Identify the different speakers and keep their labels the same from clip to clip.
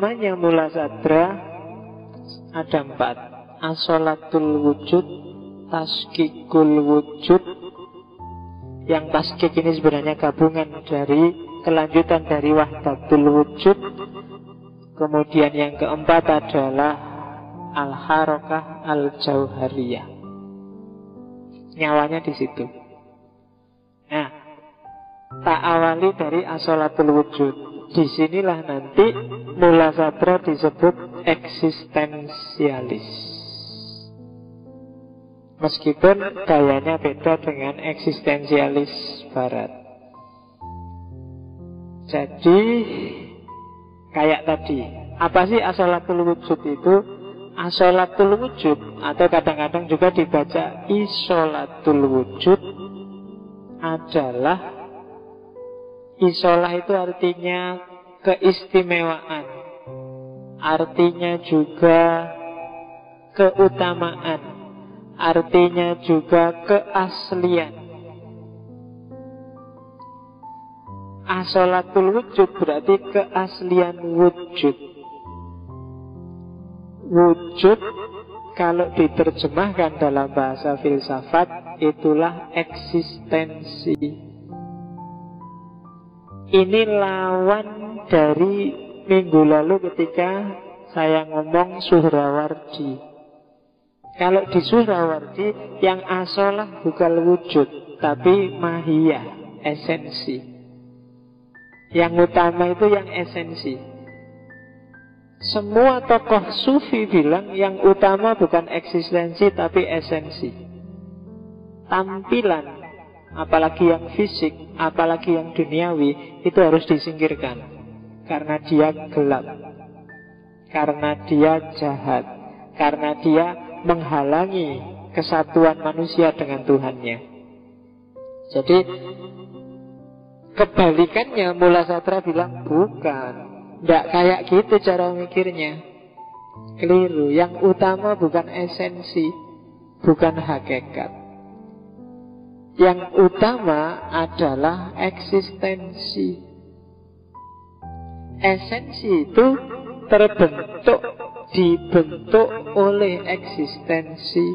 Speaker 1: teori utamanya mula sadra ada empat. Asolatul wujud, taskikul wujud. Yang taskik ini sebenarnya gabungan dari kelanjutan dari wahdatul wujud. Kemudian yang keempat adalah al-harokah al-jauhariyah. Nyawanya di situ. Nah, tak awali dari asolatul wujud. Di sinilah nanti mula sadra disebut eksistensialis. Meskipun gayanya beda dengan eksistensialis barat. Jadi kayak tadi, apa sih asolatul wujud itu? Asolatul wujud atau kadang-kadang juga dibaca isolatul wujud adalah Isolah itu artinya keistimewaan. Artinya juga keutamaan. Artinya juga keaslian. Asolatul wujud berarti keaslian wujud. Wujud kalau diterjemahkan dalam bahasa filsafat itulah eksistensi ini lawan dari minggu lalu ketika saya ngomong Suhrawardi. Kalau di Suhrawardi yang asolah bukan wujud, tapi mahia, esensi. Yang utama itu yang esensi. Semua tokoh sufi bilang yang utama bukan eksistensi tapi esensi. Tampilan apalagi yang fisik, apalagi yang duniawi, itu harus disingkirkan. Karena dia gelap. Karena dia jahat. Karena dia menghalangi kesatuan manusia dengan Tuhannya. Jadi kebalikannya Mula Satra bilang bukan. Tidak kayak gitu cara mikirnya. Keliru. Yang utama bukan esensi, bukan hakikat. Yang utama adalah eksistensi. Esensi itu terbentuk, dibentuk oleh eksistensi.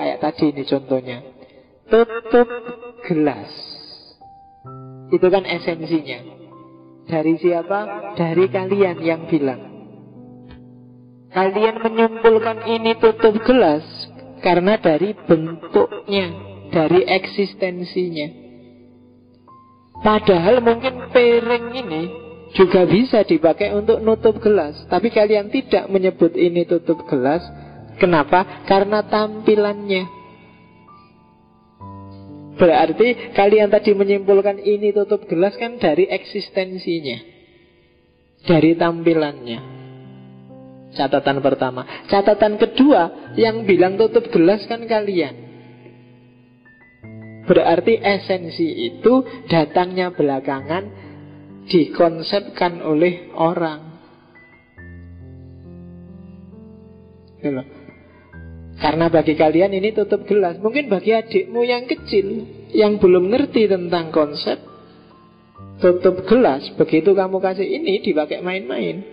Speaker 1: Kayak tadi ini contohnya. Tutup gelas. Itu kan esensinya. Dari siapa? Dari kalian yang bilang. Kalian menyimpulkan ini tutup gelas karena dari bentuknya, dari eksistensinya. Padahal mungkin piring ini juga bisa dipakai untuk nutup gelas, tapi kalian tidak menyebut ini tutup gelas. Kenapa? Karena tampilannya. Berarti kalian tadi menyimpulkan ini tutup gelas kan dari eksistensinya. Dari tampilannya. Catatan pertama. Catatan kedua, yang bilang tutup gelas kan kalian. Berarti esensi itu datangnya belakangan dikonsepkan oleh orang. Gitu Karena bagi kalian ini tutup gelas. Mungkin bagi adikmu yang kecil yang belum ngerti tentang konsep tutup gelas, begitu kamu kasih ini dipakai main-main.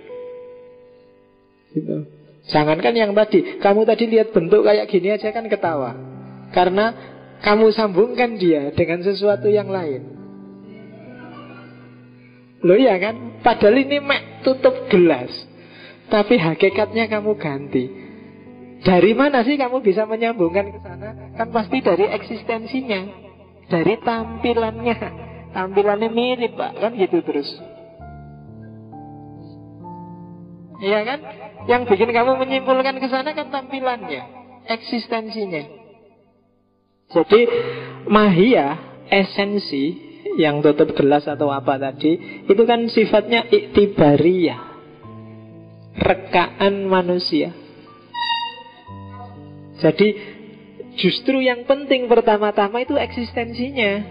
Speaker 1: Gitu. Jangankan yang tadi, kamu tadi lihat bentuk kayak gini aja kan ketawa. Karena kamu sambungkan dia dengan sesuatu yang lain. Loh ya kan? Padahal ini mek tutup gelas. Tapi hakikatnya kamu ganti. Dari mana sih kamu bisa menyambungkan ke sana? Kan pasti dari eksistensinya. Dari tampilannya. Tampilannya mirip, Pak. Kan gitu terus. Iya kan? Yang bikin kamu menyimpulkan ke sana kan tampilannya, eksistensinya. Jadi mahia, esensi yang tutup gelas atau apa tadi, itu kan sifatnya iktibariyah. Rekaan manusia. Jadi justru yang penting pertama-tama itu eksistensinya,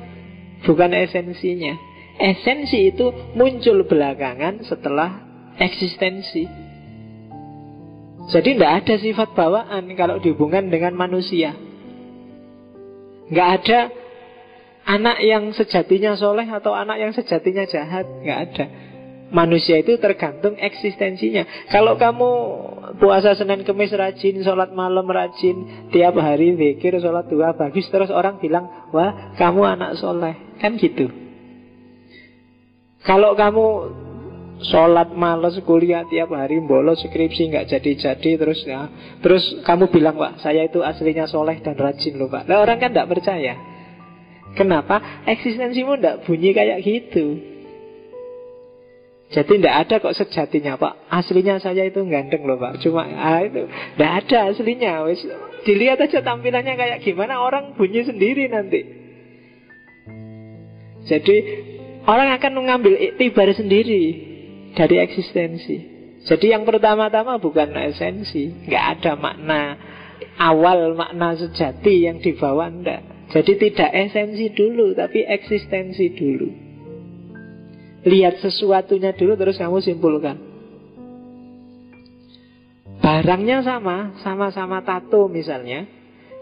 Speaker 1: bukan esensinya. Esensi itu muncul belakangan setelah eksistensi. Jadi tidak ada sifat bawaan kalau dihubungkan dengan manusia. Nggak ada Anak yang sejatinya soleh atau anak yang sejatinya jahat. Nggak ada. Manusia itu tergantung eksistensinya. Kalau kamu puasa Senin Kemis rajin, sholat malam rajin Tiap hari pikir sholat dua bagus Terus orang bilang, wah kamu anak soleh. Kan gitu. Kalau kamu sholat males kuliah tiap hari bolos skripsi nggak jadi-jadi terus ya. Terus kamu bilang pak saya itu aslinya soleh dan rajin loh pak nah, orang kan nggak percaya. Kenapa? Eksistensimu nggak bunyi kayak gitu. Jadi tidak ada kok sejatinya Pak Aslinya saya itu ganteng loh Pak Cuma ah, itu Tidak ada aslinya Wis, Dilihat aja tampilannya kayak gimana Orang bunyi sendiri nanti. Jadi Orang akan mengambil iktibar sendiri Dari eksistensi. Jadi yang pertama-tama bukan esensi Nggak ada makna Awal makna sejati yang dibawa Enggak Jadi tidak esensi dulu Tapi eksistensi dulu. Lihat sesuatunya dulu terus kamu simpulkan. Barangnya sama, sama-sama tato misalnya.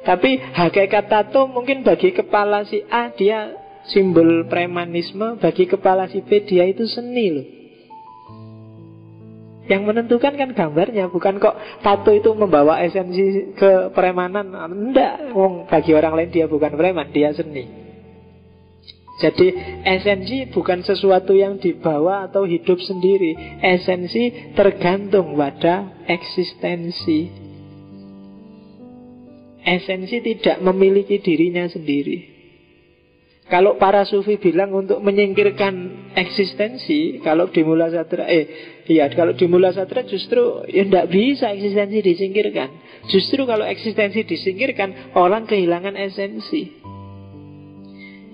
Speaker 1: Tapi hakikat tato mungkin bagi kepala si A dia simbol premanisme Bagi kepala si B dia itu seni loh yang menentukan kan gambarnya Bukan kok tato itu membawa esensi ke premanan. Enggak, bagi orang lain dia bukan preman Dia seni. Jadi esensi bukan sesuatu yang dibawa atau hidup sendiri. Esensi tergantung pada eksistensi. Esensi tidak memiliki dirinya sendiri kalau para sufi bilang untuk menyingkirkan eksistensi, kalau di Mula Satra, eh, iya, kalau di Mula Satra justru ya tidak bisa eksistensi disingkirkan. Justru kalau eksistensi disingkirkan, orang kehilangan esensi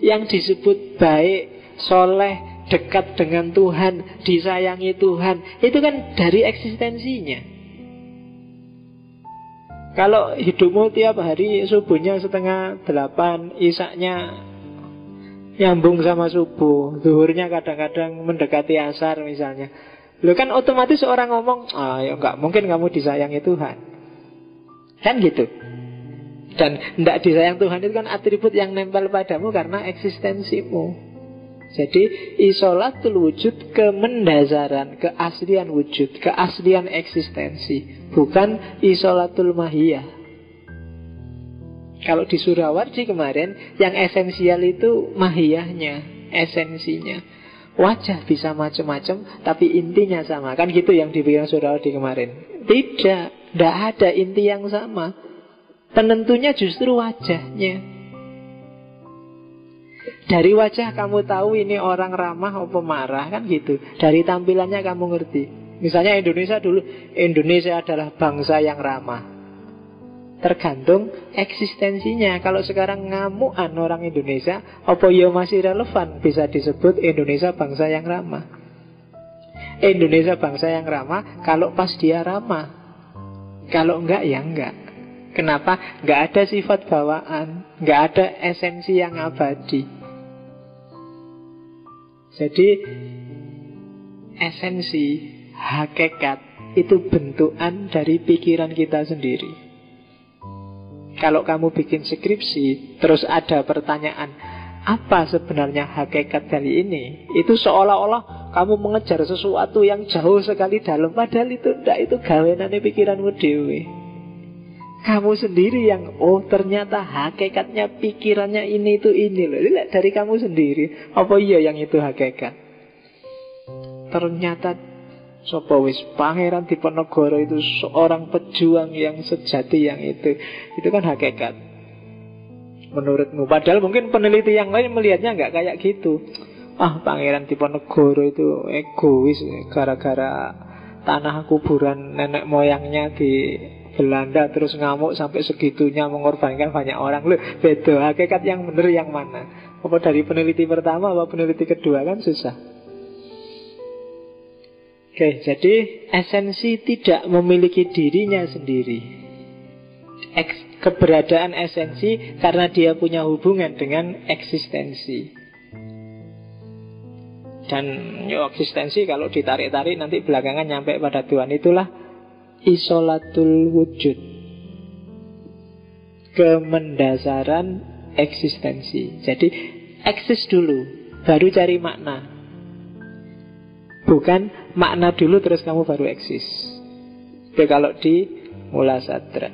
Speaker 1: yang disebut baik, soleh, dekat dengan Tuhan, disayangi Tuhan, itu kan dari eksistensinya. Kalau hidupmu tiap hari subuhnya setengah delapan, isaknya nyambung sama subuh, zuhurnya kadang-kadang mendekati asar misalnya. Lu kan otomatis orang ngomong, ah ya enggak mungkin kamu disayangi Tuhan. Kan gitu. Dan tidak disayang Tuhan itu kan atribut yang nempel padamu karena eksistensimu. Jadi isolatul wujud kemendasaran, keaslian wujud, keaslian eksistensi, bukan isolatul mahiyah. Kalau di Surawarji kemarin yang esensial itu mahiyahnya, esensinya. Wajah bisa macam-macam, tapi intinya sama. Kan gitu yang dibilang Surawarji kemarin. Tidak, tidak ada inti yang sama. Penentunya justru wajahnya. Dari wajah kamu tahu ini orang ramah atau marah kan gitu. Dari tampilannya kamu ngerti. Misalnya Indonesia dulu, Indonesia adalah bangsa yang ramah. Tergantung eksistensinya. Kalau sekarang ngamuan orang Indonesia, apa ya masih relevan bisa disebut Indonesia bangsa yang ramah. Indonesia bangsa yang ramah kalau pas dia ramah. Kalau enggak ya enggak. Kenapa? Nggak ada sifat bawaan, nggak ada esensi yang abadi. Jadi esensi, hakikat itu bentukan dari pikiran kita sendiri. Kalau kamu bikin skripsi, terus ada pertanyaan, apa sebenarnya hakikat dari ini? Itu seolah-olah kamu mengejar sesuatu yang jauh sekali dalam, padahal itu tidak, itu gawenannya pikiranmu dewi. Kamu sendiri yang Oh ternyata hakikatnya pikirannya ini itu ini loh dari kamu sendiri Apa iya yang itu hakikat Ternyata Sopo wis Pangeran Diponegoro itu seorang pejuang yang sejati yang itu. Itu kan hakikat. Menurutmu. Padahal mungkin peneliti yang lain melihatnya nggak kayak gitu. Ah Pangeran Diponegoro itu egois Gara-gara tanah kuburan nenek moyangnya di Belanda terus ngamuk sampai segitunya mengorbankan banyak orang. Loh, beda hakikat yang benar yang mana? Apa dari peneliti pertama apa peneliti kedua kan susah oke jadi esensi tidak memiliki dirinya sendiri. Keberadaan esensi karena dia punya hubungan dengan eksistensi. Dan yo eksistensi kalau ditarik-tarik nanti belakangan nyampe pada Tuhan itulah isolatul wujud. Kemendasaran eksistensi. Jadi eksis dulu, baru cari makna. Bukan makna dulu terus kamu baru eksis. Oke, kalau di Mula Sadra.